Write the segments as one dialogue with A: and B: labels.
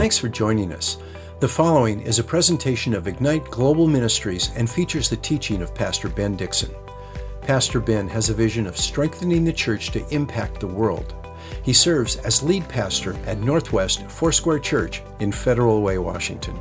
A: Thanks for joining us. The following is a presentation of Ignite Global Ministries and features the teaching of Pastor Ben Dixon. Pastor Ben has a vision of strengthening the church to impact the world. He serves as lead pastor at Northwest Foursquare Church in Federal Way, Washington.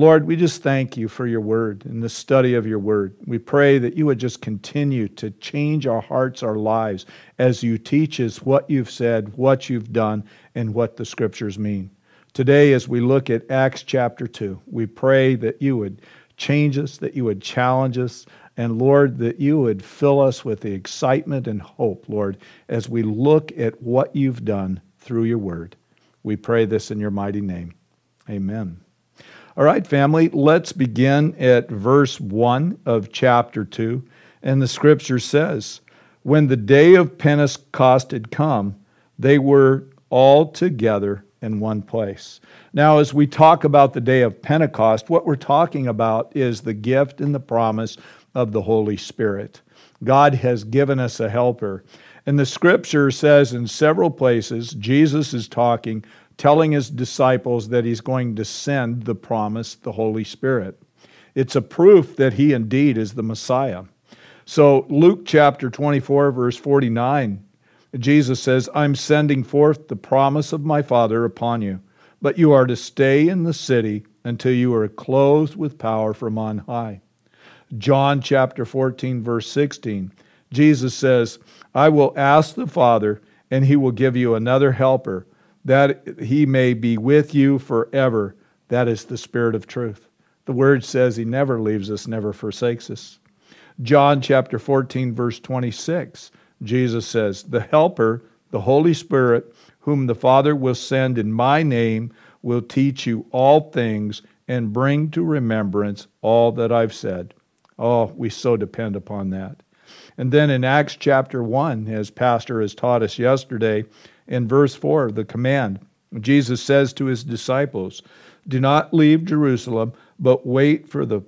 B: Lord, we just thank you for your word and the study of your word. We pray that you would just continue to change our hearts, our lives, as you teach us what you've said, what you've done, and what the scriptures mean. Today, as we look at Acts chapter 2, we pray that you would change us, that you would challenge us, and Lord, that you would fill us with the excitement and hope, Lord, as we look at what you've done through your word. We pray this in your mighty name. Amen. All right, family, let's begin at verse 1 of chapter 2. And the scripture says, When the day of Pentecost had come, they were all together in one place. Now, as we talk about the day of Pentecost, what we're talking about is the gift and the promise of the Holy Spirit. God has given us a helper. And the scripture says in several places, Jesus is talking telling his disciples that he's going to send the promise, the Holy Spirit. It's a proof that he indeed is the Messiah. So, Luke chapter 24, verse 49, Jesus says, I'm sending forth the promise of my Father upon you, but you are to stay in the city until you are clothed with power from on high. John chapter 14, verse 16, Jesus says, I will ask the Father, and he will give you another helper that he may be with you forever. That is the Spirit of truth. The Word says he never leaves us, never forsakes us. John chapter 14, verse 26, Jesus says, The Helper, the Holy Spirit, whom the Father will send in my name, will teach you all things and bring to remembrance all that I've said. Oh, we so depend upon that. And then in Acts chapter 1, as Pastor has taught us yesterday, in verse 4, the command. Jesus says to his disciples, Do not leave Jerusalem, but wait for the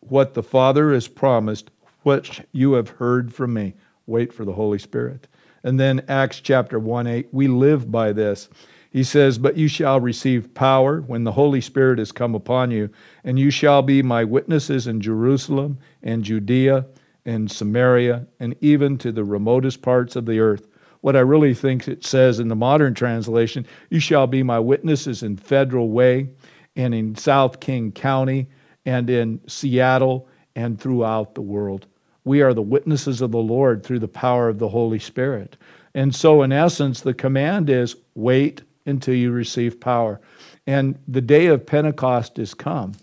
B: what the Father has promised, which you have heard from me. Wait for the Holy Spirit. And then Acts chapter 1 8, we live by this. He says, But you shall receive power when the Holy Spirit has come upon you, and you shall be my witnesses in Jerusalem and Judea and Samaria, and even to the remotest parts of the earth what I really think it says in the modern translation you shall be my witnesses in Federal Way and in South King County and in Seattle and throughout the world. We are the witnesses of the Lord through the power of the Holy Spirit. And so, in essence, the command is wait until you receive power. And the day of Pentecost is come.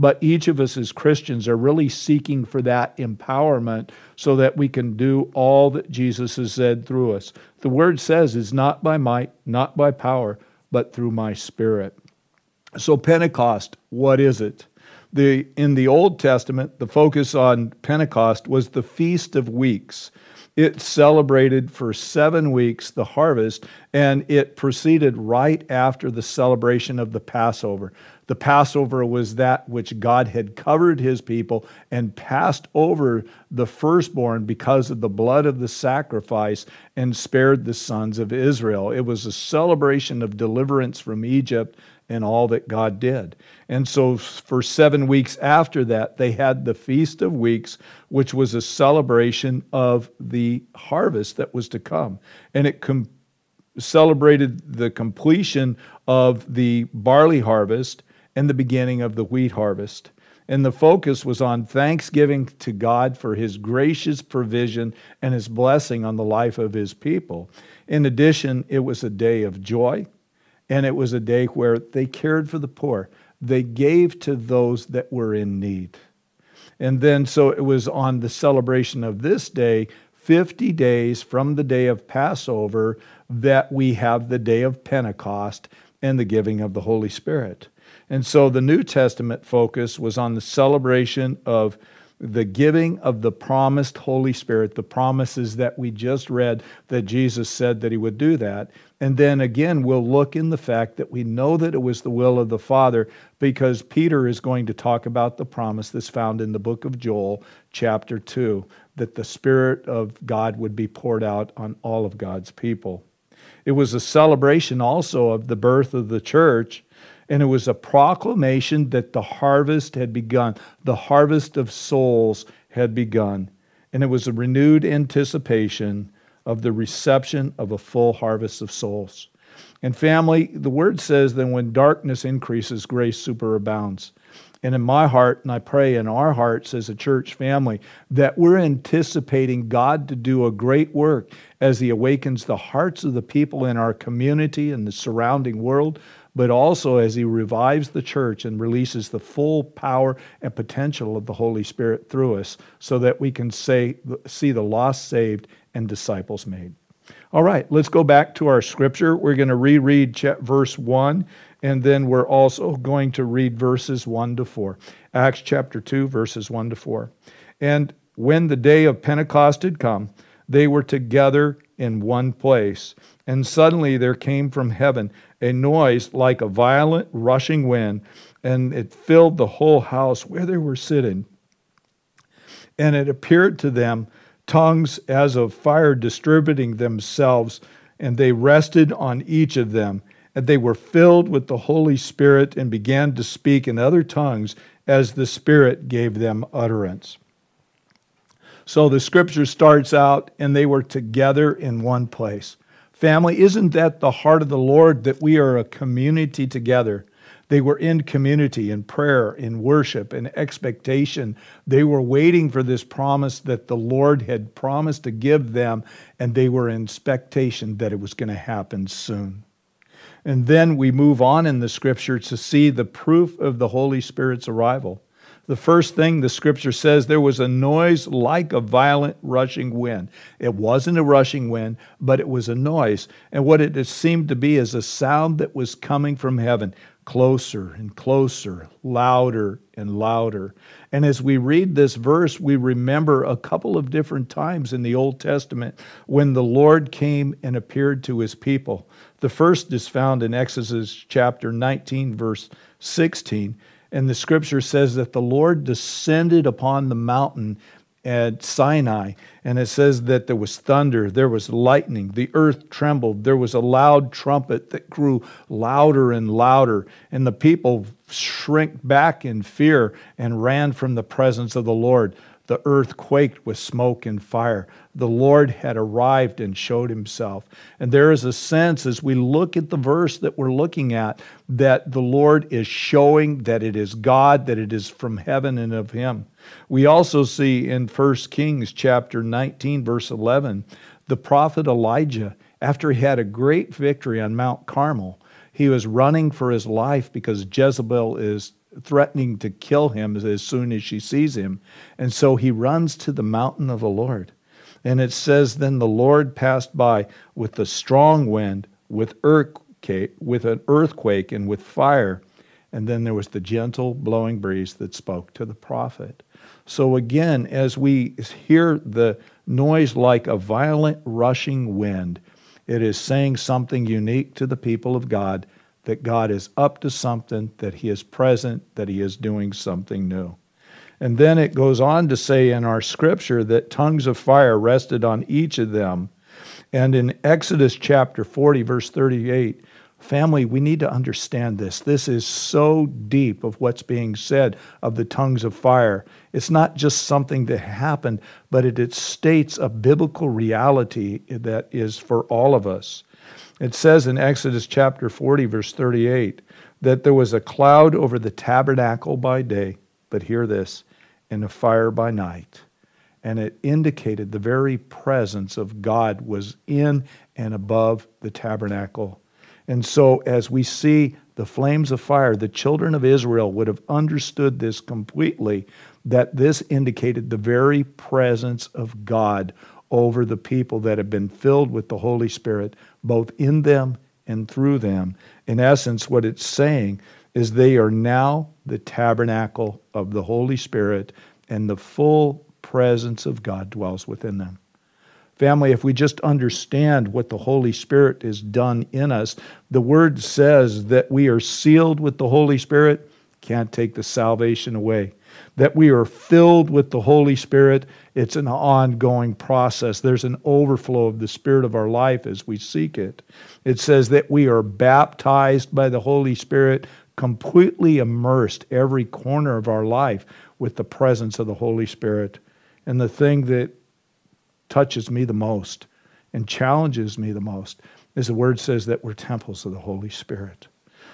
B: But each of us as Christians are really seeking for that empowerment so that we can do all that Jesus has said through us. The word says is not by might, not by power, but through my spirit. So, Pentecost, what is it? The, in the Old Testament, the focus on Pentecost was the Feast of Weeks. It celebrated for seven weeks the harvest, and it proceeded right after the celebration of the Passover. The Passover was that which God had covered his people and passed over the firstborn because of the blood of the sacrifice and spared the sons of Israel. It was a celebration of deliverance from Egypt and all that God did. And so, for seven weeks after that, they had the Feast of Weeks, which was a celebration of the harvest that was to come. And it com- celebrated the completion of the barley harvest and the beginning of the wheat harvest. And the focus was on thanksgiving to God for his gracious provision and his blessing on the life of his people. In addition, it was a day of joy, and it was a day where they cared for the poor. They gave to those that were in need. And then, so it was on the celebration of this day, 50 days from the day of Passover, that we have the day of Pentecost and the giving of the Holy Spirit. And so the New Testament focus was on the celebration of the giving of the promised Holy Spirit, the promises that we just read that Jesus said that he would do that. And then again, we'll look in the fact that we know that it was the will of the Father because Peter is going to talk about the promise that's found in the book of Joel, chapter 2, that the Spirit of God would be poured out on all of God's people. It was a celebration also of the birth of the church and it was a proclamation that the harvest had begun, the harvest of souls had begun. And it was a renewed anticipation of the reception of a full harvest of souls. And family, the word says that when darkness increases, grace superabounds. And in my heart, and I pray in our hearts as a church family, that we're anticipating God to do a great work as He awakens the hearts of the people in our community and the surrounding world but also as He revives the church and releases the full power and potential of the Holy Spirit through us so that we can say, see the lost saved and disciples made. All right, let's go back to our scripture. We're going to reread verse 1, and then we're also going to read verses 1 to 4. Acts chapter 2, verses 1 to 4. And when the day of Pentecost had come, they were together in one place. And suddenly there came from heaven a noise like a violent rushing wind, and it filled the whole house where they were sitting. And it appeared to them tongues as of fire distributing themselves, and they rested on each of them. And they were filled with the Holy Spirit and began to speak in other tongues as the Spirit gave them utterance. So the scripture starts out, and they were together in one place. Family, isn't that the heart of the Lord that we are a community together? They were in community, in prayer, in worship, in expectation. They were waiting for this promise that the Lord had promised to give them, and they were in expectation that it was going to happen soon. And then we move on in the scripture to see the proof of the Holy Spirit's arrival. The first thing the scripture says there was a noise like a violent rushing wind. It wasn't a rushing wind, but it was a noise. And what it seemed to be is a sound that was coming from heaven, closer and closer, louder and louder. And as we read this verse, we remember a couple of different times in the Old Testament when the Lord came and appeared to his people. The first is found in Exodus chapter 19, verse 16. And the scripture says that the Lord descended upon the mountain at Sinai, and it says that there was thunder, there was lightning, the earth trembled, there was a loud trumpet that grew louder and louder, and the people shrink back in fear and ran from the presence of the Lord. The earth quaked with smoke and fire. The Lord had arrived and showed himself. And there is a sense as we look at the verse that we're looking at that the Lord is showing that it is God, that it is from heaven and of him. We also see in 1 Kings chapter 19 verse 11 the prophet Elijah after he had a great victory on Mount Carmel he was running for his life because Jezebel is threatening to kill him as soon as she sees him. And so he runs to the mountain of the Lord. And it says, Then the Lord passed by with a strong wind, with, earthquake, with an earthquake, and with fire. And then there was the gentle blowing breeze that spoke to the prophet. So again, as we hear the noise like a violent rushing wind, it is saying something unique to the people of God that God is up to something, that He is present, that He is doing something new. And then it goes on to say in our scripture that tongues of fire rested on each of them. And in Exodus chapter 40, verse 38, family, we need to understand this. This is so deep of what's being said of the tongues of fire. It's not just something that happened, but it, it states a biblical reality that is for all of us. It says in Exodus chapter 40, verse 38, that there was a cloud over the tabernacle by day, but hear this, and a fire by night. And it indicated the very presence of God was in and above the tabernacle. And so, as we see the flames of fire, the children of Israel would have understood this completely that this indicated the very presence of God over the people that have been filled with the Holy Spirit, both in them and through them. In essence, what it's saying is they are now the tabernacle of the Holy Spirit, and the full presence of God dwells within them. Family, if we just understand what the Holy Spirit has done in us, the Word says that we are sealed with the Holy Spirit, can't take the salvation away. That we are filled with the Holy Spirit, it's an ongoing process. There's an overflow of the Spirit of our life as we seek it. It says that we are baptized by the Holy Spirit, completely immersed every corner of our life with the presence of the Holy Spirit. And the thing that touches me the most and challenges me the most is the word says that we're temples of the Holy Spirit.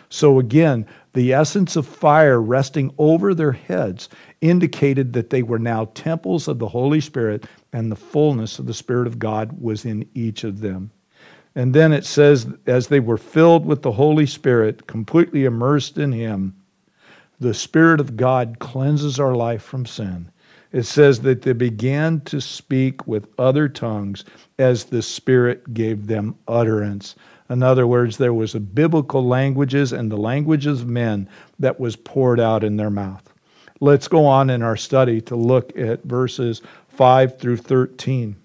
B: So again, the essence of fire resting over their heads indicated that they were now temples of the Holy Spirit and the fullness of the Spirit of God was in each of them. And then it says, as they were filled with the Holy Spirit, completely immersed in Him, the Spirit of God cleanses our life from sin it says that they began to speak with other tongues as the Spirit gave them utterance. In other words, there was a biblical languages and the languages of men that was poured out in their mouth. Let's go on in our study to look at verses 5 through 13.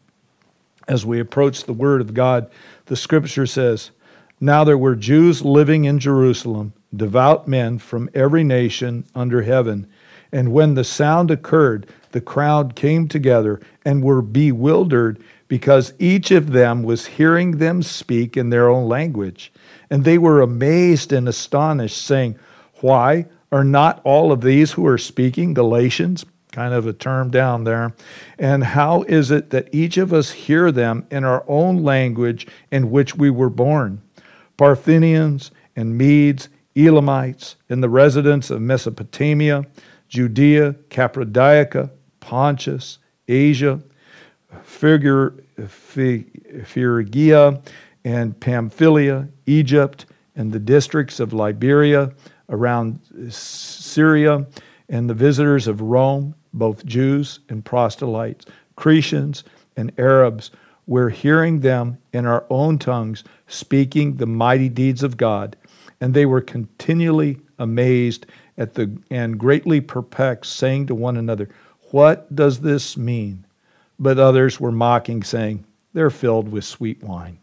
B: As we approach the Word of God, the Scripture says, Now there were Jews living in Jerusalem, devout men from every nation under heaven. And when the sound occurred, the crowd came together and were bewildered because each of them was hearing them speak in their own language. And they were amazed and astonished, saying, Why are not all of these who are speaking Galatians? Kind of a term down there. And how is it that each of us hear them in our own language in which we were born? Parthians and Medes, Elamites, and the residents of Mesopotamia, Judea, Cappadocia, Pontus, Asia, Phrygia, and Pamphylia, Egypt, and the districts of Liberia around Syria, and the visitors of Rome, both Jews and proselytes, Cretians and Arabs, we're hearing them in our own tongues speaking the mighty deeds of God, and they were continually amazed at the and greatly perplexed, saying to one another, what does this mean? But others were mocking, saying, They're filled with sweet wine.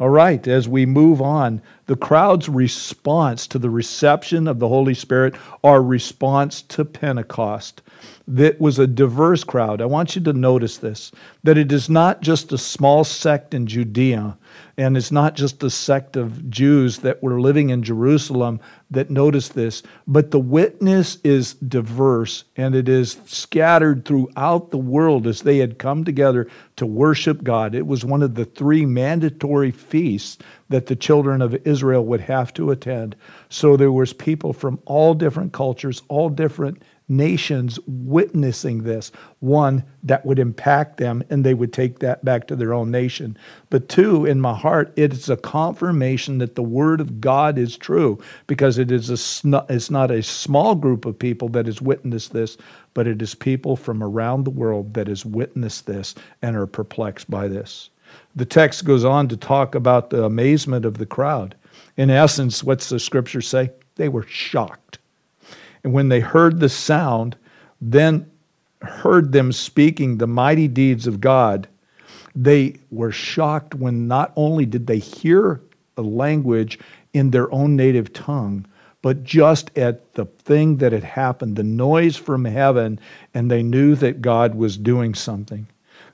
B: All right, as we move on, the crowd's response to the reception of the Holy Spirit, our response to Pentecost, that was a diverse crowd. I want you to notice this that it is not just a small sect in Judea, and it's not just a sect of Jews that were living in Jerusalem that noticed this, but the witness is diverse and it is scattered throughout the world as they had come together to worship God. It was one of the three mandatory feasts that the children of Israel would have to attend. So there was people from all different cultures, all different nations witnessing this. One, that would impact them and they would take that back to their own nation. But two, in my heart, it is a confirmation that the word of God is true because it is a, it's not a small group of people that has witnessed this, but it is people from around the world that has witnessed this and are perplexed by this. The text goes on to talk about the amazement of the crowd. In essence, what's the scripture say? They were shocked. And when they heard the sound, then heard them speaking the mighty deeds of God, they were shocked when not only did they hear a language in their own native tongue, but just at the thing that had happened, the noise from heaven, and they knew that God was doing something.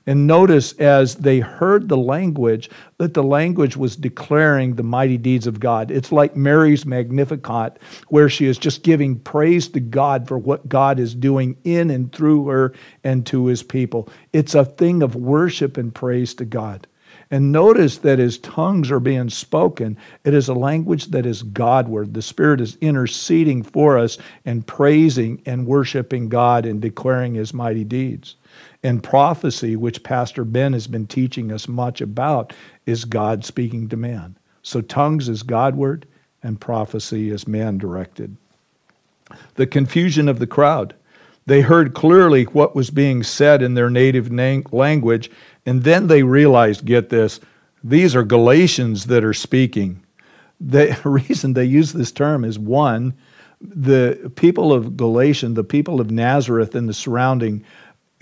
B: And notice as they heard the language, that the language was declaring the mighty deeds of God. It's like Mary's Magnificat, where she is just giving praise to God for what God is doing in and through her and to his people. It's a thing of worship and praise to God. And notice that as tongues are being spoken, it is a language that is Godward. The Spirit is interceding for us and praising and worshiping God and declaring His mighty deeds. And prophecy, which Pastor Ben has been teaching us much about, is God speaking to man. So tongues is Godward and prophecy is man directed. The confusion of the crowd. They heard clearly what was being said in their native language, and then they realized get this, these are Galatians that are speaking. The reason they use this term is one, the people of Galatia, the people of Nazareth and the surrounding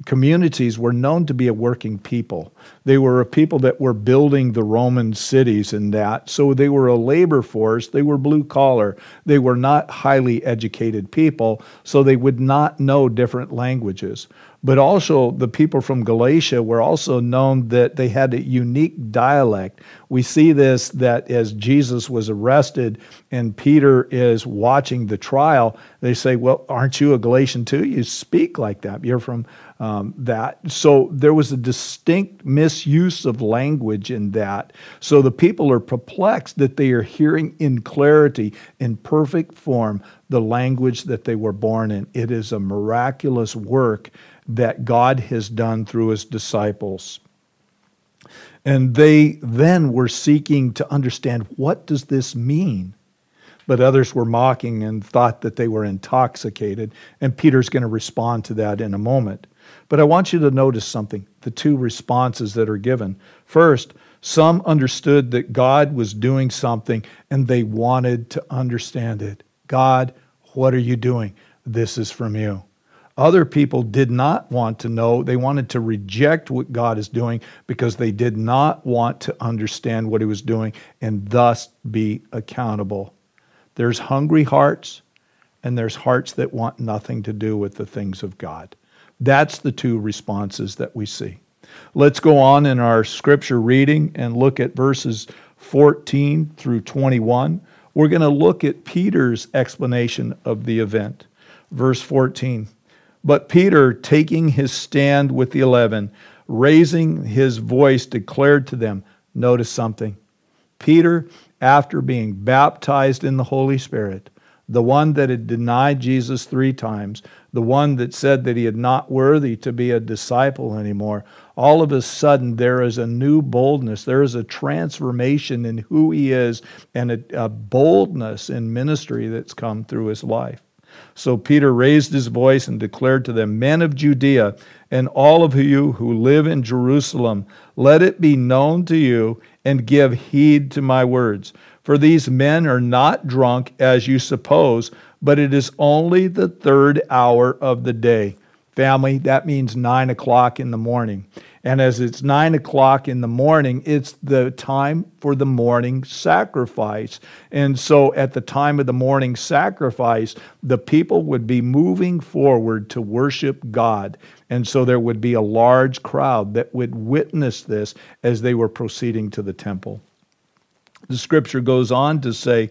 B: communities were known to be a working people. They were a people that were building the Roman cities and that. So they were a labor force. They were blue collar. They were not highly educated people, so they would not know different languages. But also, the people from Galatia were also known that they had a unique dialect. We see this that as Jesus was arrested and Peter is watching the trial, they say, Well, aren't you a Galatian too? You speak like that. You're from um, that. So there was a distinct misuse of language in that. So the people are perplexed that they are hearing in clarity, in perfect form, the language that they were born in. It is a miraculous work that God has done through his disciples. And they then were seeking to understand what does this mean? But others were mocking and thought that they were intoxicated. And Peter's going to respond to that in a moment. But I want you to notice something the two responses that are given. First, some understood that God was doing something and they wanted to understand it. God, what are you doing? This is from you. Other people did not want to know. They wanted to reject what God is doing because they did not want to understand what He was doing and thus be accountable. There's hungry hearts and there's hearts that want nothing to do with the things of God. That's the two responses that we see. Let's go on in our scripture reading and look at verses 14 through 21. We're going to look at Peter's explanation of the event. Verse 14. But Peter, taking his stand with the eleven, raising his voice, declared to them, Notice something. Peter, after being baptized in the Holy Spirit, the one that had denied Jesus three times, the one that said that he had not worthy to be a disciple anymore, all of a sudden there is a new boldness. There is a transformation in who he is and a, a boldness in ministry that's come through his life. So Peter raised his voice and declared to them, Men of Judea, and all of you who live in Jerusalem, let it be known to you and give heed to my words. For these men are not drunk as you suppose, but it is only the third hour of the day. Family, that means nine o'clock in the morning. And as it's nine o'clock in the morning, it's the time for the morning sacrifice. And so at the time of the morning sacrifice, the people would be moving forward to worship God. And so there would be a large crowd that would witness this as they were proceeding to the temple. The scripture goes on to say,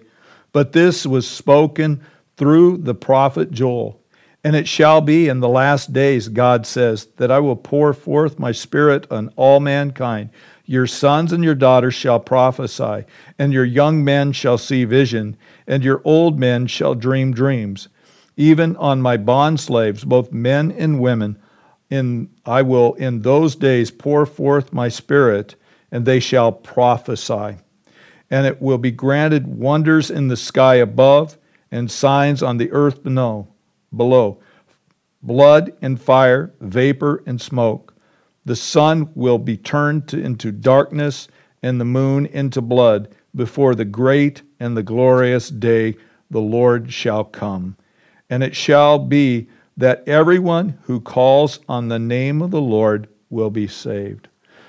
B: But this was spoken through the prophet Joel. And it shall be in the last days, God says, that I will pour forth my spirit on all mankind. Your sons and your daughters shall prophesy, and your young men shall see vision, and your old men shall dream dreams. Even on my bond slaves, both men and women, in, I will in those days pour forth my spirit, and they shall prophesy. And it will be granted wonders in the sky above, and signs on the earth below below blood and fire, vapor and smoke. The sun will be turned to, into darkness and the moon into blood before the great and the glorious day the Lord shall come. And it shall be that everyone who calls on the name of the Lord will be saved.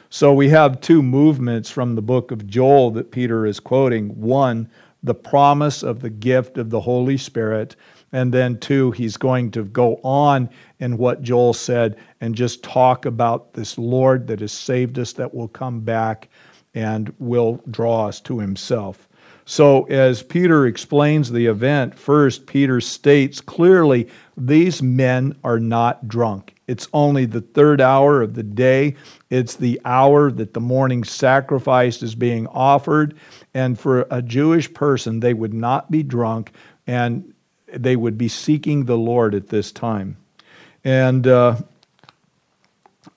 B: So we have two movements from the book of Joel that Peter is quoting. One, the promise of the gift of the Holy Spirit, and then, two, he's going to go on in what Joel said and just talk about this Lord that has saved us, that will come back and will draw us to himself. So, as Peter explains the event, first, Peter states clearly these men are not drunk. It's only the third hour of the day. It's the hour that the morning sacrifice is being offered. And for a Jewish person, they would not be drunk. And they would be seeking the Lord at this time. And uh,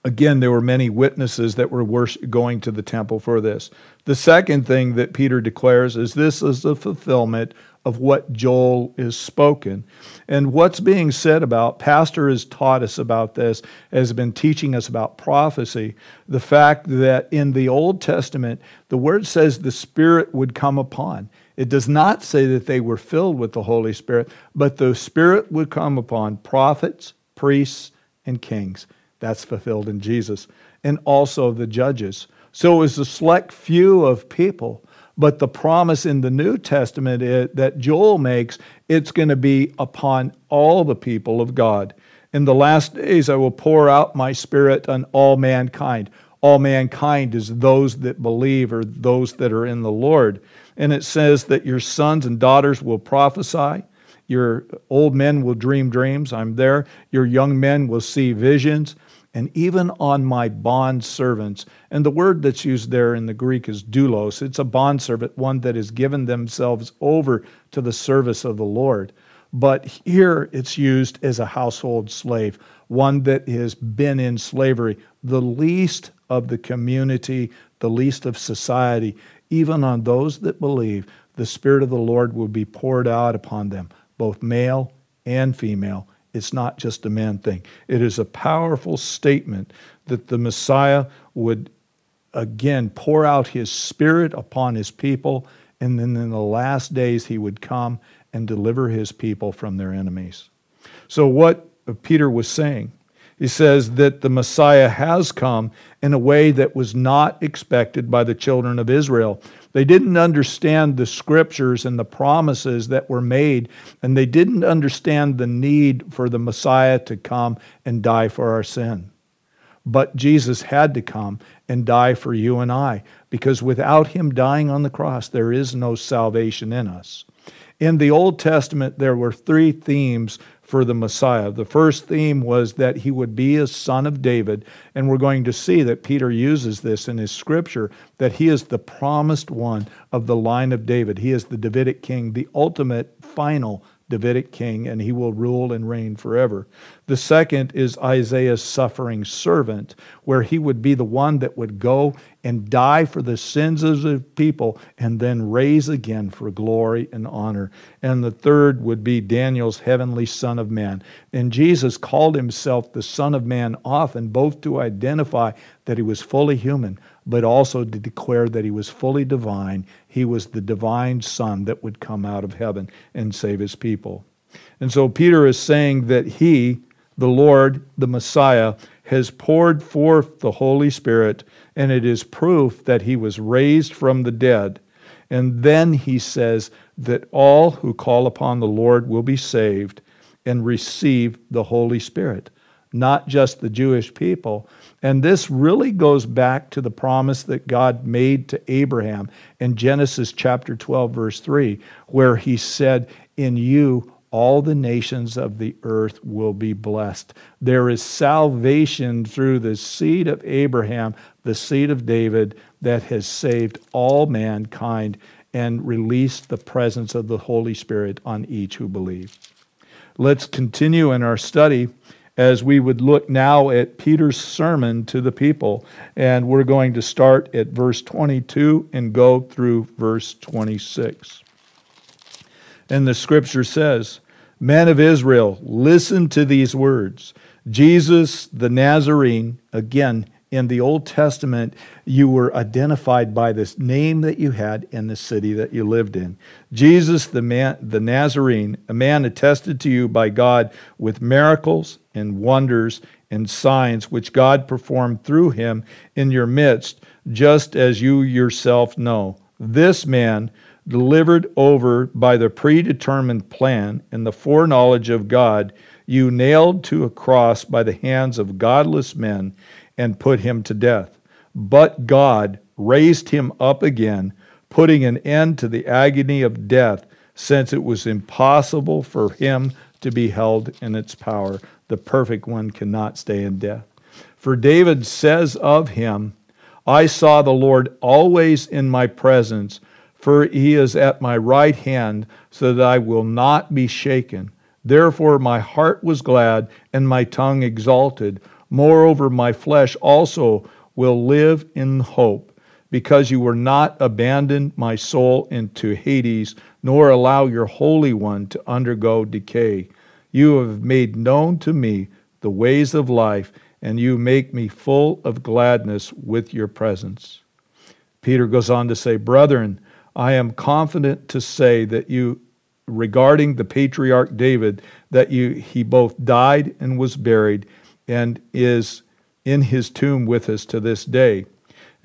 B: again, there were many witnesses that were going to the temple for this. The second thing that Peter declares is this is the fulfillment of what Joel is spoken. And what's being said about, Pastor has taught us about this, has been teaching us about prophecy. The fact that in the Old Testament, the word says the Spirit would come upon. It does not say that they were filled with the Holy Spirit, but the Spirit would come upon prophets, priests, and kings. That's fulfilled in Jesus. And also the judges. So it was a select few of people. But the promise in the New Testament is, that Joel makes, it's going to be upon all the people of God. In the last days, I will pour out my spirit on all mankind. All mankind is those that believe or those that are in the Lord. And it says that your sons and daughters will prophesy. Your old men will dream dreams. I'm there. Your young men will see visions. And even on my bond servants. And the word that's used there in the Greek is doulos. It's a bondservant, one that has given themselves over to the service of the Lord. But here it's used as a household slave, one that has been in slavery, the least of the community, the least of society even on those that believe, the Spirit of the Lord will be poured out upon them, both male and female. It's not just a man thing. It is a powerful statement that the Messiah would again pour out his Spirit upon his people, and then in the last days he would come and deliver his people from their enemies. So, what Peter was saying he says that the Messiah has come in a way that was not expected by the children of Israel. They didn't understand the scriptures and the promises that were made, and they didn't understand the need for the Messiah to come and die for our sin. But Jesus had to come and die for you and I, because without him dying on the cross, there is no salvation in us. In the Old Testament, there were three themes for the Messiah. The first theme was that he would be a son of David, and we're going to see that Peter uses this in his scripture that he is the promised one of the line of David. He is the Davidic king, the ultimate final Davidic king, and he will rule and reign forever. The second is Isaiah's suffering servant, where he would be the one that would go and die for the sins of the people and then raise again for glory and honor. And the third would be Daniel's heavenly Son of Man. And Jesus called himself the Son of Man often, both to identify that he was fully human, but also to declare that he was fully divine. He was the divine Son that would come out of heaven and save his people. And so Peter is saying that he, the Lord, the Messiah, has poured forth the Holy Spirit, and it is proof that he was raised from the dead. And then he says that all who call upon the Lord will be saved and receive the Holy Spirit, not just the Jewish people, and this really goes back to the promise that God made to Abraham in Genesis chapter 12, verse 3, where he said, In you all the nations of the earth will be blessed. There is salvation through the seed of Abraham, the seed of David, that has saved all mankind and released the presence of the Holy Spirit on each who believe. Let's continue in our study as we would look now at Peter's sermon to the people. And we're going to start at verse 22 and go through verse 26. And the scripture says, Men of Israel, listen to these words. Jesus the Nazarene, again, in the Old Testament, you were identified by this name that you had in the city that you lived in. Jesus, the, man, the Nazarene, a man attested to you by God with miracles and wonders and signs which God performed through him in your midst, just as you yourself know. This man, delivered over by the predetermined plan and the foreknowledge of God, you nailed to a cross by the hands of godless men and put him to death. But God raised him up again, putting an end to the agony of death, since it was impossible for him to be held in its power. The perfect one cannot stay in death. For David says of him, I saw the Lord always in my presence, for he is at my right hand, so that I will not be shaken. Therefore my heart was glad, and my tongue exalted. Moreover, my flesh also will live in hope, because you will not abandon my soul into Hades, nor allow your Holy One to undergo decay. You have made known to me the ways of life, and you make me full of gladness with your presence. Peter goes on to say, Brethren, I am confident to say that you, regarding the patriarch David, that you, he both died and was buried and is in his tomb with us to this day.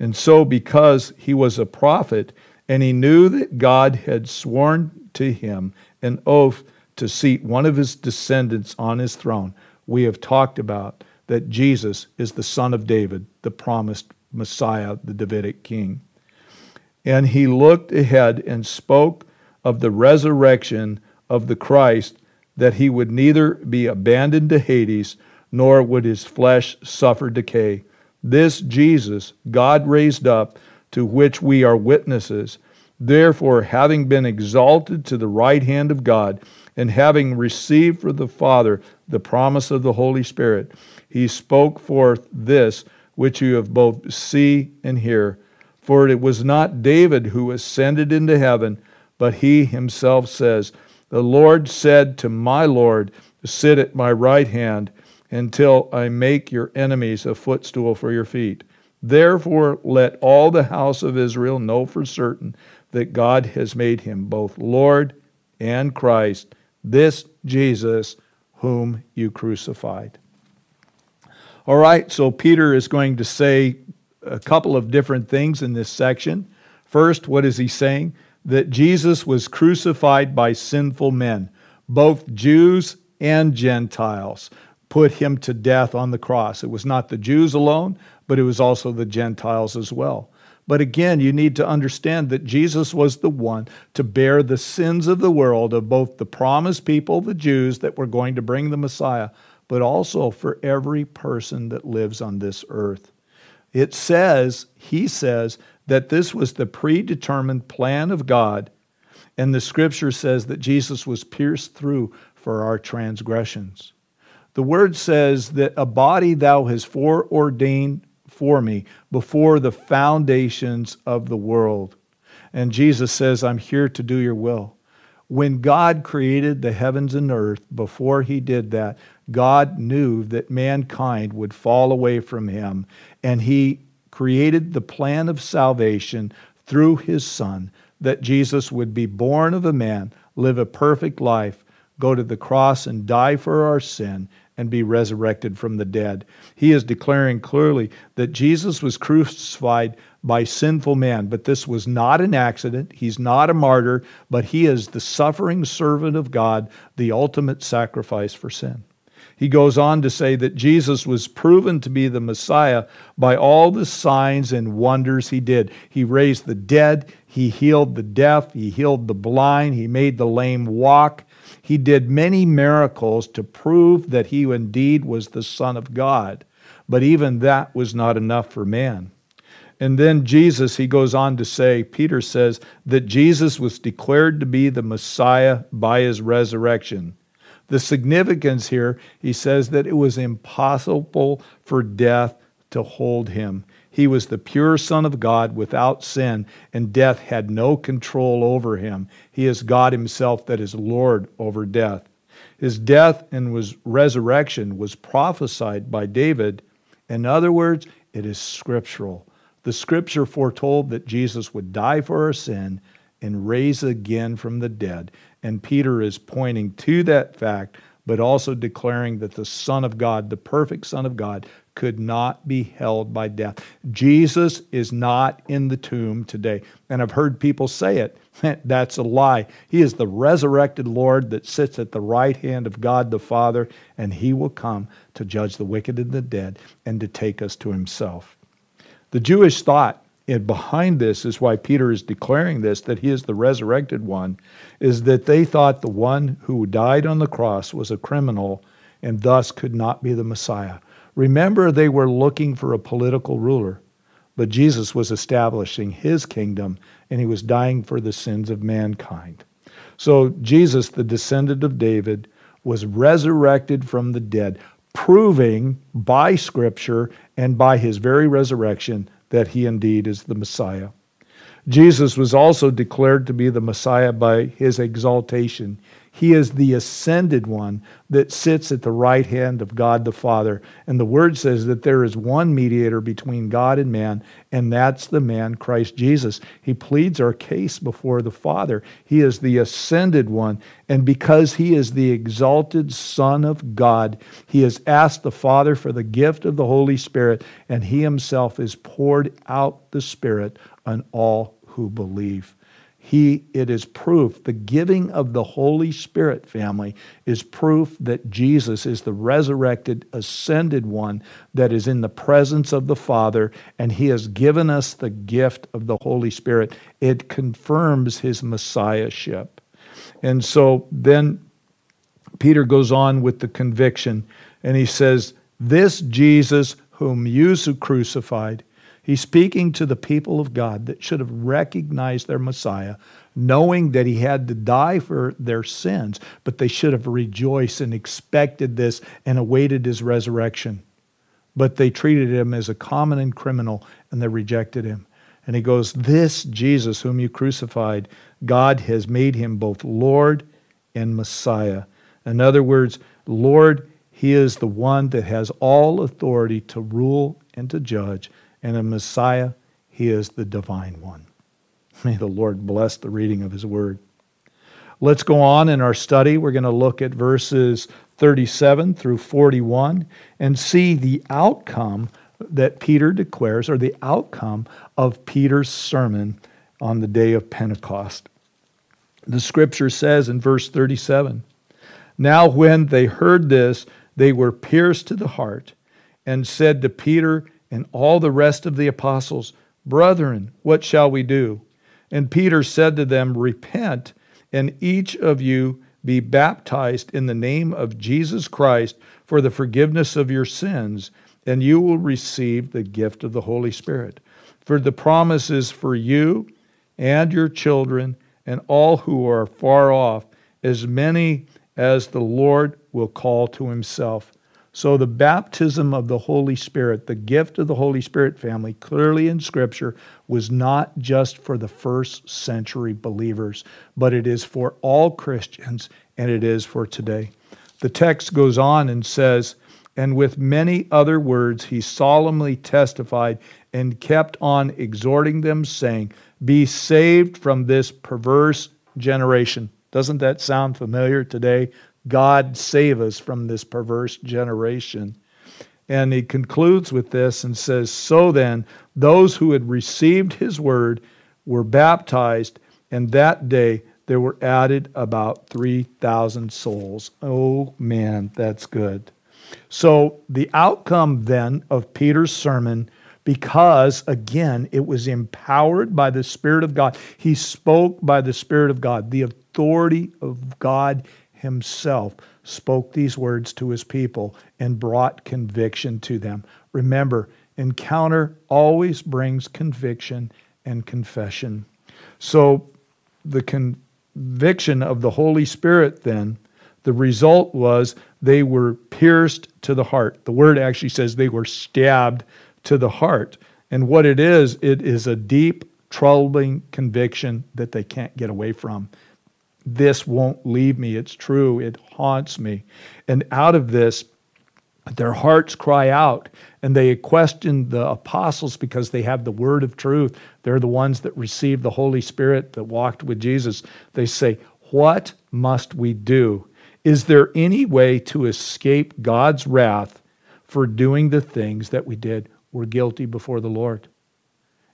B: And so, because he was a prophet and he knew that God had sworn to him an oath to seat one of his descendants on his throne, we have talked about that Jesus is the son of David, the promised Messiah, the Davidic king. And he looked ahead and spoke of the resurrection of the Christ, that he would neither be abandoned to Hades, nor would his flesh suffer decay. This Jesus God raised up, to which we are witnesses. Therefore, having been exalted to the right hand of God, and having received from the Father the promise of the Holy Spirit, he spoke forth this which you have both see and hear. For it was not David who ascended into heaven, but he himself says, The Lord said to my Lord, Sit at my right hand until I make your enemies a footstool for your feet. Therefore, let all the house of Israel know for certain that God has made him both Lord and Christ, this Jesus whom you crucified. All right, so Peter is going to say a couple of different things in this section. First, what is he saying? That Jesus was crucified by sinful men, both Jews and Gentiles, put him to death on the cross. It was not the Jews alone, but it was also the Gentiles as well. But again, you need to understand that Jesus was the one to bear the sins of the world, of both the promised people, the Jews, that were going to bring the Messiah, but also for every person that lives on this earth. It says, he says, that this was the predetermined plan of God. And the scripture says that Jesus was pierced through for our transgressions. The word says that a body thou hast foreordained for me before the foundations of the world. And Jesus says, I'm here to do your will. When God created the heavens and earth, before he did that, God knew that mankind would fall away from him, and he created the plan of salvation through his Son, that Jesus would be born of a man, live a perfect life, go to the cross and die for our sin, and be resurrected from the dead. He is declaring clearly that Jesus was crucified by sinful man, but this was not an accident. He's not a martyr, but he is the suffering servant of God, the ultimate sacrifice for sin. He goes on to say that Jesus was proven to be the Messiah by all the signs and wonders he did. He raised the dead, he healed the deaf, he healed the blind, he made the lame walk. He did many miracles to prove that he indeed was the Son of God. But even that was not enough for man. And then Jesus, he goes on to say, Peter says, that Jesus was declared to be the Messiah by his resurrection. The significance here, he says that it was impossible for death to hold him. He was the pure Son of God without sin, and death had no control over him. He is God Himself that is Lord over death. His death and was resurrection was prophesied by David. In other words, it is scriptural. The scripture foretold that Jesus would die for our sin and raise again from the dead. And Peter is pointing to that fact, but also declaring that the Son of God, the perfect Son of God, could not be held by death. Jesus is not in the tomb today. And I've heard people say it. That's a lie. He is the resurrected Lord that sits at the right hand of God the Father, and he will come to judge the wicked and the dead and to take us to himself. The Jewish thought and behind this is why Peter is declaring this that he is the resurrected one, is that they thought the one who died on the cross was a criminal and thus could not be the Messiah. Remember, they were looking for a political ruler, but Jesus was establishing his kingdom and he was dying for the sins of mankind. So, Jesus, the descendant of David, was resurrected from the dead, proving by Scripture and by his very resurrection that he indeed is the Messiah. Jesus was also declared to be the Messiah by his exaltation. He is the ascended one that sits at the right hand of God the Father. And the word says that there is one mediator between God and man, and that's the man, Christ Jesus. He pleads our case before the Father. He is the ascended one. And because he is the exalted Son of God, he has asked the Father for the gift of the Holy Spirit, and he himself has poured out the Spirit on all who believe he it is proof. The giving of the holy spirit family is proof that jesus is the resurrected ascended one that is in the presence of the father and he has given us the gift of the holy spirit. It confirms his messiahship. And so then peter goes on with the conviction and he says this jesus whom you crucified He's speaking to the people of God that should have recognized their Messiah, knowing that he had to die for their sins, but they should have rejoiced and expected this and awaited his resurrection. But they treated him as a common criminal and they rejected him. And he goes, This Jesus, whom you crucified, God has made him both Lord and Messiah. In other words, Lord, he is the one that has all authority to rule and to judge and a Messiah, he is the divine one. May the Lord bless the reading of his word. Let's go on in our study. We're going to look at verses 37 through 41 and see the outcome that Peter declares, or the outcome of Peter's sermon on the day of Pentecost. The scripture says in verse 37 Now, when they heard this, they were pierced to the heart and said to Peter and all the rest of the apostles, Brethren, what shall we do? And Peter said to them, Repent, and each of you be baptized in the name of Jesus Christ for the forgiveness of your sins, and you will receive the gift of the Holy Spirit. For the promise is for you and your children and all who are far off, as many as the Lord will call to himself. So, the baptism of the Holy Spirit, the gift of the Holy Spirit family, clearly in Scripture, was not just for the first century believers, but it is for all Christians and it is for today. The text goes on and says, And with many other words, he solemnly testified and kept on exhorting them, saying, Be saved from this perverse generation. Doesn't that sound familiar today? God save us from this perverse generation. And he concludes with this and says, So then, those who had received his word were baptized, and that day there were added about 3,000 souls. Oh man, that's good. So, the outcome then of Peter's sermon, because again, it was empowered by the Spirit of God, he spoke by the Spirit of God. The authority of God himself spoke these words to his people and brought conviction to them. Remember, encounter always brings conviction and confession. So, the conviction of the Holy Spirit, then, the result was they were pierced to the heart. The word actually says they were stabbed to the heart. And what it is, it is a deep, troubling conviction that they can't get away from this won't leave me. It's true. It haunts me. And out of this, their hearts cry out and they question the apostles because they have the word of truth. They're the ones that received the Holy Spirit that walked with Jesus. They say, What must we do? Is there any way to escape God's wrath for doing the things that we did? We're guilty before the Lord.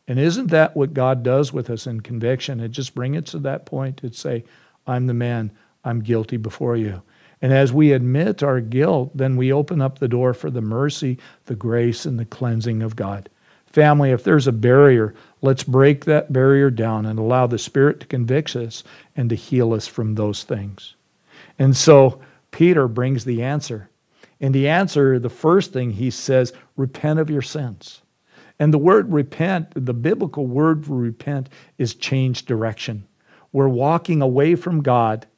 B: And isn't that what God does with us in conviction? It just bring it to that point and say, I'm the man, I'm guilty before you. And as we admit our guilt, then we open up the door for the mercy, the grace, and the cleansing of God. Family, if there's a barrier, let's break that barrier down and allow the Spirit to convict us and to heal us from those things. And so Peter brings the answer. And the answer, the first thing he says, repent of your sins. And the word repent, the biblical word for repent, is change direction. We're walking away from God,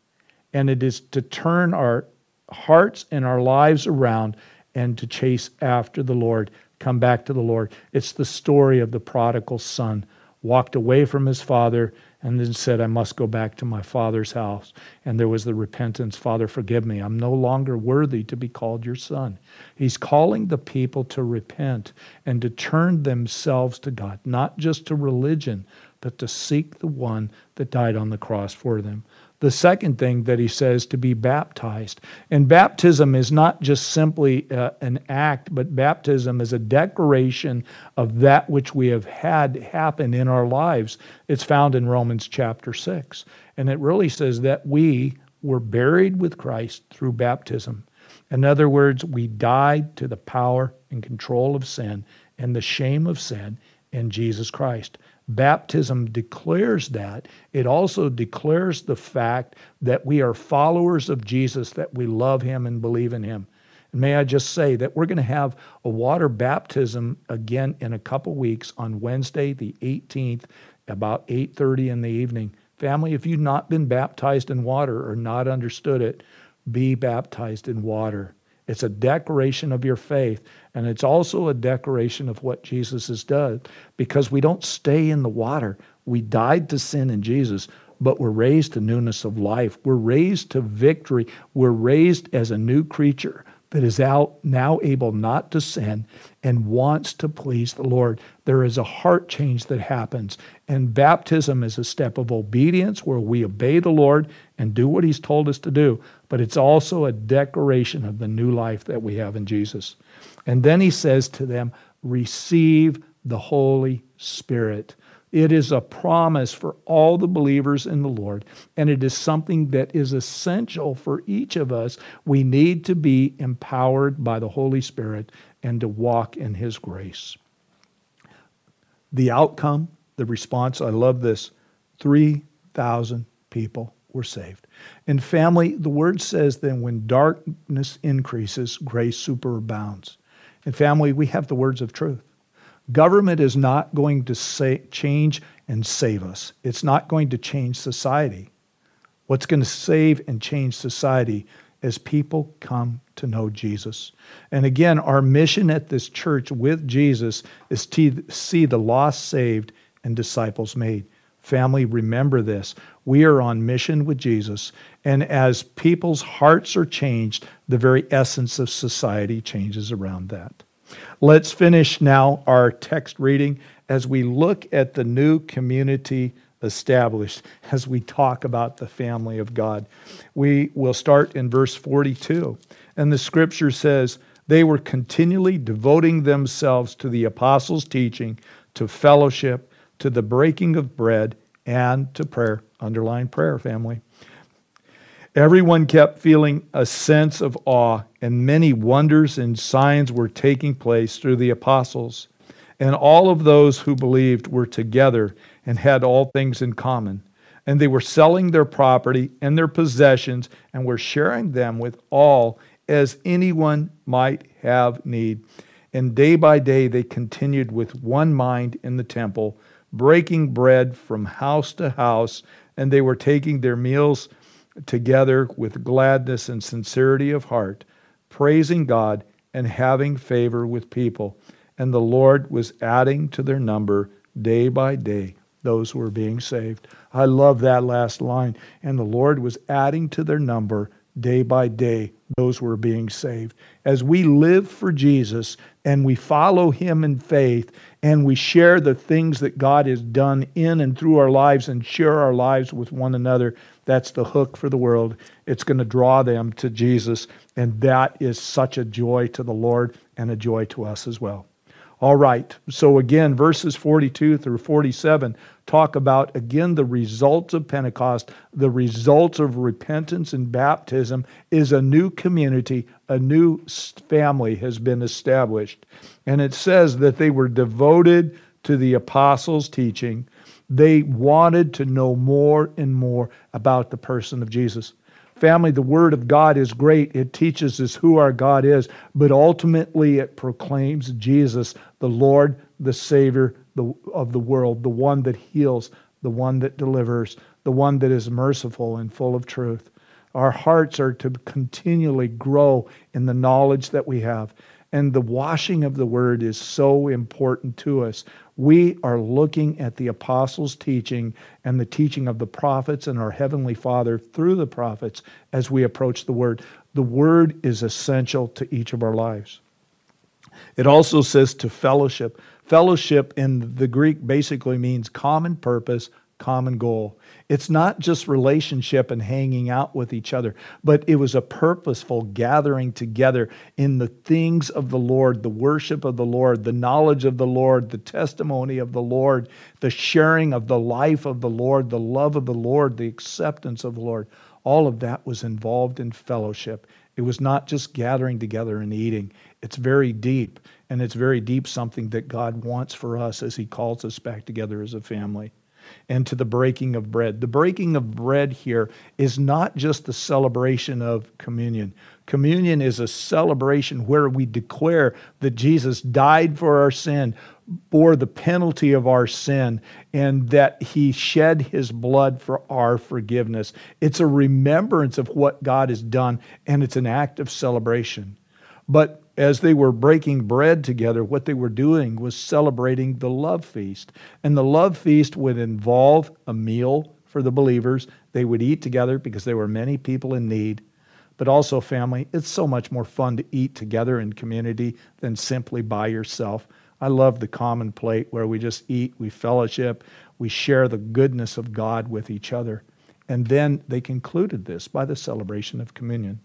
B: and it is to turn our hearts and our lives around and to chase after the Lord, come back to the Lord. It's the story of the prodigal son, walked away from his father and then said, I must go back to my father's house. And there was the repentance Father, forgive me. I'm no longer worthy to be called your son. He's calling the people to repent and to turn themselves to God, not just to religion, but to seek the one that died on the cross for them the second thing that he says to be baptized. And baptism is not just simply uh, an act, but baptism is a declaration of that which we have had happen in our lives. It's found in Romans chapter 6. And it really says that we were buried with Christ through baptism. In other words, we died to the power and control of sin and the shame of sin in Jesus Christ. Baptism declares that. It also declares the fact that we are followers of Jesus, that we love him and believe in him. And may I just say that we're going to have a water baptism again in a couple weeks on Wednesday the 18th about 8:30 in the evening. Family, if you've not been baptized in water or not understood it, be baptized in water. It's a declaration of your faith, and it's also a declaration of what Jesus has done because we don't stay in the water. We died to sin in Jesus, but we're raised to newness of life. We're raised to victory. We're raised as a new creature that is out now able not to sin and wants to please the Lord. There is a heart change that happens. And baptism is a step of obedience where we obey the Lord and do what He's told us to do. But it's also a declaration of the new life that we have in Jesus. And then He says to them, Receive the Holy Spirit. It is a promise for all the believers in the Lord, and it is something that is essential for each of us. We need to be empowered by the Holy Spirit and to walk in His grace. The outcome, the response, I love this 3,000 people were saved. In family, the word says that when darkness increases, grace superabounds. In family, we have the words of truth. Government is not going to say, change and save us. It's not going to change society. What's going to save and change society as people come to know Jesus. And again, our mission at this church with Jesus is to see the lost saved and disciples made. Family, remember this. We are on mission with Jesus, and as people's hearts are changed, the very essence of society changes around that. Let's finish now our text reading as we look at the new community established as we talk about the family of God. We will start in verse 42. And the scripture says, They were continually devoting themselves to the apostles' teaching, to fellowship, to the breaking of bread, and to prayer. Underline prayer, family. Everyone kept feeling a sense of awe, and many wonders and signs were taking place through the apostles. And all of those who believed were together and had all things in common. And they were selling their property and their possessions and were sharing them with all as anyone might have need. And day by day they continued with one mind in the temple, breaking bread from house to house, and they were taking their meals together with gladness and sincerity of heart, praising God and having favor with people. And the Lord was adding to their number day by day those who were being saved. I love that last line. And the Lord was adding to their number day by day those who were being saved. As we live for Jesus and we follow him in faith and we share the things that God has done in and through our lives and share our lives with one another, that's the hook for the world. It's going to draw them to Jesus, and that is such a joy to the Lord and a joy to us as well. All right, so again, verses 42 through 47 talk about, again, the results of Pentecost. The results of repentance and baptism is a new community, a new family has been established. And it says that they were devoted to the apostles' teaching they wanted to know more and more about the person of Jesus. Family, the Word of God is great. It teaches us who our God is, but ultimately it proclaims Jesus, the Lord, the Savior of the world, the one that heals, the one that delivers, the one that is merciful and full of truth. Our hearts are to continually grow in the knowledge that we have. And the washing of the Word is so important to us We are looking at the apostles' teaching and the teaching of the prophets and our Heavenly Father through the prophets as we approach the Word. The Word is essential to each of our lives. It also says to fellowship. Fellowship in the Greek basically means common purpose, common goal. It's not just relationship and hanging out with each other, but it was a purposeful gathering together in the things of the Lord, the worship of the Lord, the knowledge of the Lord, the testimony of the Lord, the sharing of the life of the Lord, the love of the Lord, the acceptance of the Lord. All of that was involved in fellowship. It was not just gathering together and eating. It's very deep, and it's very deep something that God wants for us as He calls us back together as a family and to the breaking of bread. The breaking of bread here is not just the celebration of communion. Communion is a celebration where we declare that Jesus died for our sin, bore the penalty of our sin, and that he shed his blood for our forgiveness. It's a remembrance of what God has done, and it's an act of celebration. But as they were breaking bread together, what they were doing was celebrating the love feast. And the love feast would involve a meal for the believers. They would eat together because there were many people in need. But also, family, it's so much more fun to eat together in community than simply by yourself. I love the common plate where we just eat, we fellowship, we share the goodness of God with each other. And then they concluded this by the celebration of communion.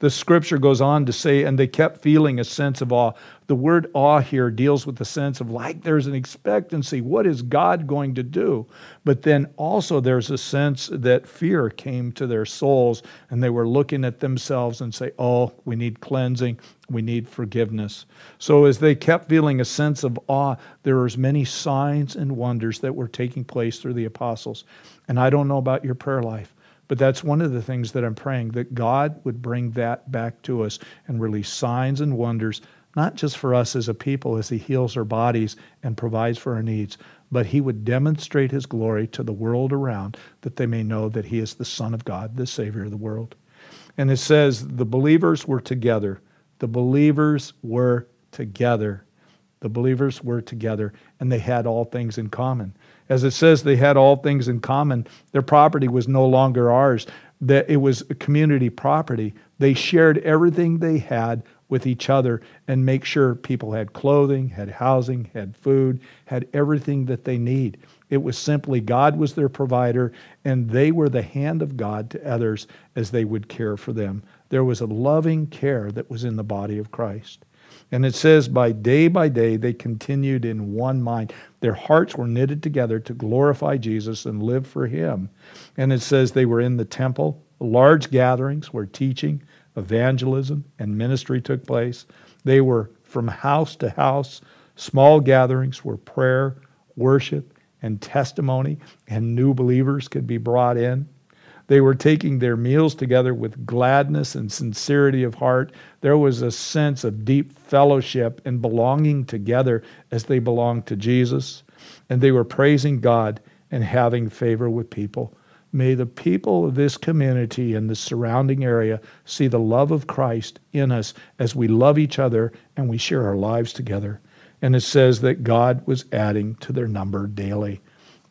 B: The scripture goes on to say, and they kept feeling a sense of awe. The word awe here deals with the sense of like there's an expectancy. What is God going to do? But then also there's a sense that fear came to their souls and they were looking at themselves and say, oh, we need cleansing. We need forgiveness. So as they kept feeling a sense of awe, there was many signs and wonders that were taking place through the apostles. And I don't know about your prayer life. But that's one of the things that I'm praying that God would bring that back to us and release signs and wonders, not just for us as a people as He heals our bodies and provides for our needs, but He would demonstrate His glory to the world around that they may know that He is the Son of God, the Savior of the world. And it says the believers were together. The believers were together. The believers were together, and they had all things in common. As it says, they had all things in common. Their property was no longer ours, that it was community property. They shared everything they had with each other and make sure people had clothing, had housing, had food, had everything that they need. It was simply God was their provider and they were the hand of God to others as they would care for them. There was a loving care that was in the body of Christ. And it says, by day by day, they continued in one mind. Their hearts were knitted together to glorify Jesus and live for Him. And it says they were in the temple, large gatherings where teaching, evangelism, and ministry took place. They were from house to house, small gatherings where prayer, worship, and testimony and new believers could be brought in. They were taking their meals together with gladness and sincerity of heart. There was a sense of deep fellowship and belonging together as they belonged to Jesus. And they were praising God and having favor with people. May the people of this community and the surrounding area see the love of Christ in us as we love each other and we share our lives together. And it says that God was adding to their number daily.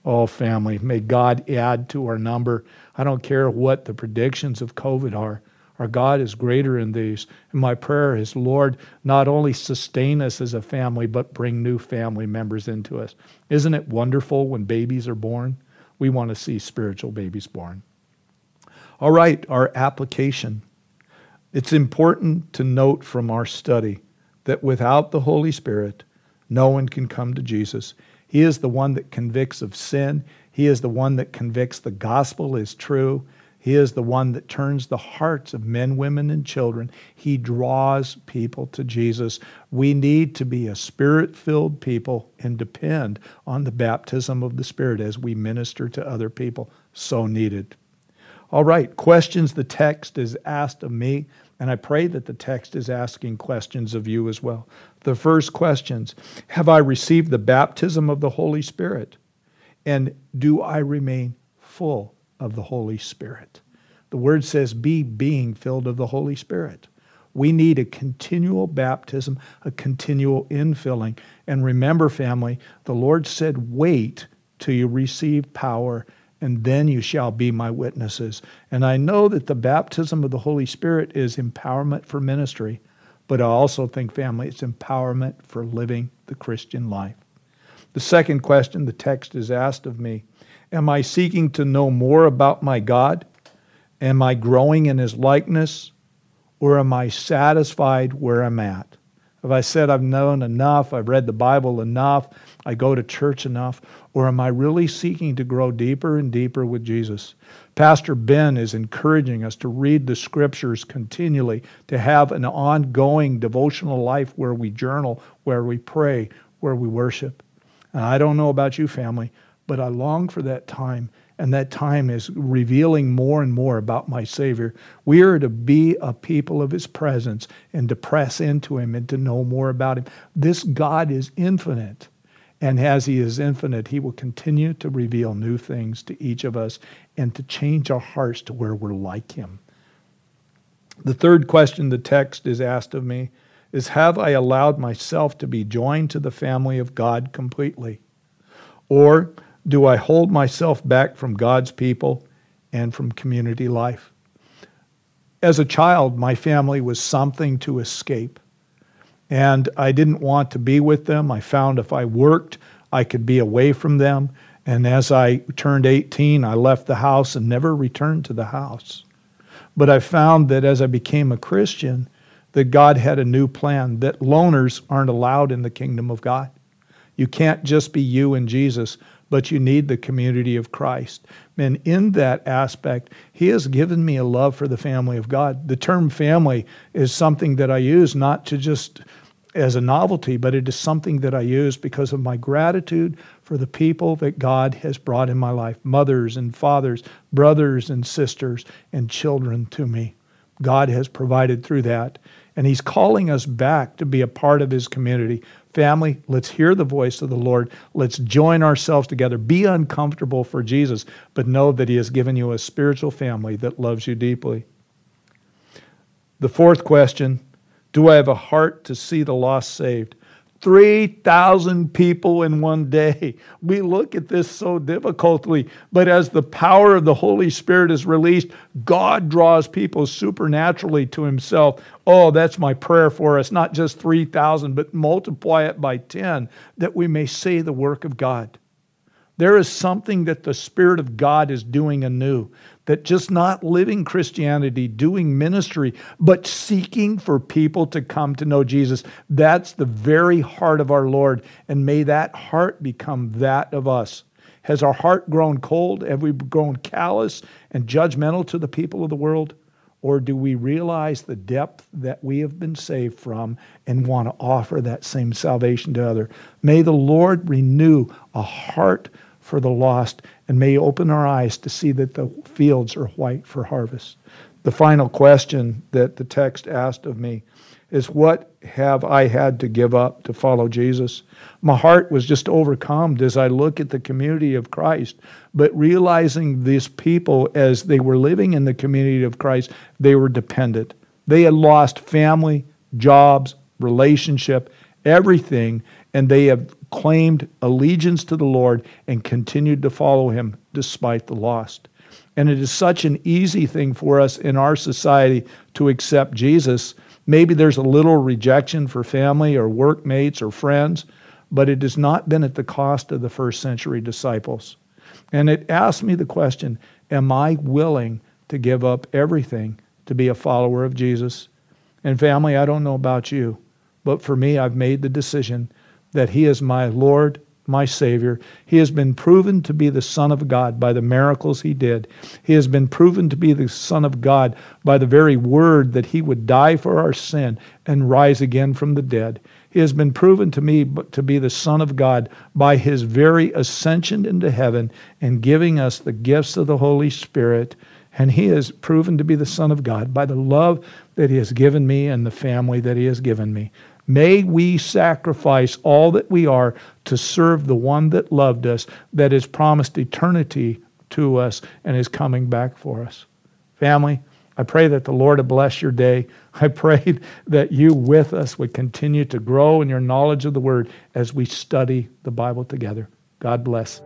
B: Oh, family, may God add to our number. I don't care what the predictions of COVID are. Our God is greater in these. And my prayer is, Lord, not only sustain us as a family, but bring new family members into us. Isn't it wonderful when babies are born? We want to see spiritual babies born. All right, our application. It's important to note from our study that without the Holy Spirit, no one can come to Jesus. He is the one that convicts of sin. He is the one that convicts the gospel is true. He is the one that turns the hearts of men, women, and children. He draws people to Jesus. We need to be a spirit filled people and depend on the baptism of the Spirit as we minister to other people. So needed. All right, questions the text is asked of me, and I pray that the text is asking questions of you as well. The first questions Have I received the baptism of the Holy Spirit? And do I remain full of the Holy Spirit? The word says, be being filled of the Holy Spirit. We need a continual baptism, a continual infilling. And remember, family, the Lord said, Wait till you receive power, and then you shall be my witnesses. And I know that the baptism of the Holy Spirit is empowerment for ministry, but I also think, family, it's empowerment for living the Christian life. The second question the text is asked of me Am I seeking to know more about my God? Am I growing in his likeness? Or am I satisfied where I'm at? Have I said I've known enough, I've read the Bible enough, I go to church enough, or am I really seeking to grow deeper and deeper with Jesus? Pastor Ben is encouraging us to read the scriptures continually, to have an ongoing devotional life where we journal, where we pray, where we worship. And I don't know about you, family, but I long for that time. And that time is revealing more and more about my Savior. We are to be a people of His presence and to press into Him and to know more about Him. This God is infinite. And as He is infinite, He will continue to reveal new things to each of us and to change our hearts to where we're like Him. The third question the text is asked of me is Have I allowed myself to be joined to the family of God completely? Or do I hold myself back from God's people and from community life? As a child, my family was something to escape. And I didn't want to be with them. I found if I worked, I could be away from them. And as I turned 18, I left the house and never returned to the house. But I found that as I became a Christian, that God had a new plan, that loners aren't allowed in the kingdom of God. You can't just be you and Jesus, but you need the community of Christ. And in that aspect, He has given me a love for the family of God. The term family is something that I use not to just as a novelty, but it is something that I use because of my gratitude for the people that God has brought in my life mothers and fathers, brothers and sisters, and children to me. God has provided through that. And He's calling us back to be a part of His community. Family, let's hear the voice of the Lord. Let's join ourselves together. Be uncomfortable for Jesus, but know that He has given you a spiritual family that loves you deeply. The fourth question Do I have a heart to see the lost saved? 3,000 people in one day. We look at this so difficultly, but as the power of the Holy Spirit is released, God draws people supernaturally to Himself. Oh, that's my prayer for us, not just 3,000, but multiply it by 10, that we may see the work of God. There is something that the Spirit of God is doing anew that just not living Christianity, doing ministry, but seeking for people to come to know Jesus. That's the very heart of our Lord. And may that heart become that of us. Has our heart grown cold? Have we grown callous and judgmental to the people of the world? Or do we realize the depth that we have been saved from and want to offer that same salvation to others? May the Lord renew a heart for the lost and may open our eyes to see that the fields are white for harvest. The final question that the text asked of me is What have I had to give up to follow Jesus? My heart was just overcome as I look at the community of Christ, but realizing these people, as they were living in the community of Christ, they were dependent. They had lost family, jobs, relationship, everything, and they have claimed allegiance to the Lord and continued to follow him despite the lost. And it is such an easy thing for us in our society to accept Jesus. Maybe there's a little rejection for family or workmates or friends, but it has not been at the cost of the first century disciples. And it asks me the question Am I willing to give up everything to be a follower of Jesus? And family, I don't know about you, but for me, I've made the decision that He is my Lord, my Savior. He has been proven to be the Son of God by the miracles He did. He has been proven to be the Son of God by the very word that He would die for our sin and rise again from the dead. He has been proven to me to be the Son of God by His very ascension into heaven and giving us the gifts of the Holy Spirit. And He has proven to be the Son of God by the love that He has given me and the family that He has given me. May we sacrifice all that we are to serve the one that loved us, that has promised eternity to us, and is coming back for us. Family, I pray that the Lord would bless your day. I pray that you with us would continue to grow in your knowledge of the Word as we study the Bible together. God bless.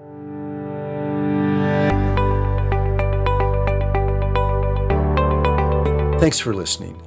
A: Thanks for listening.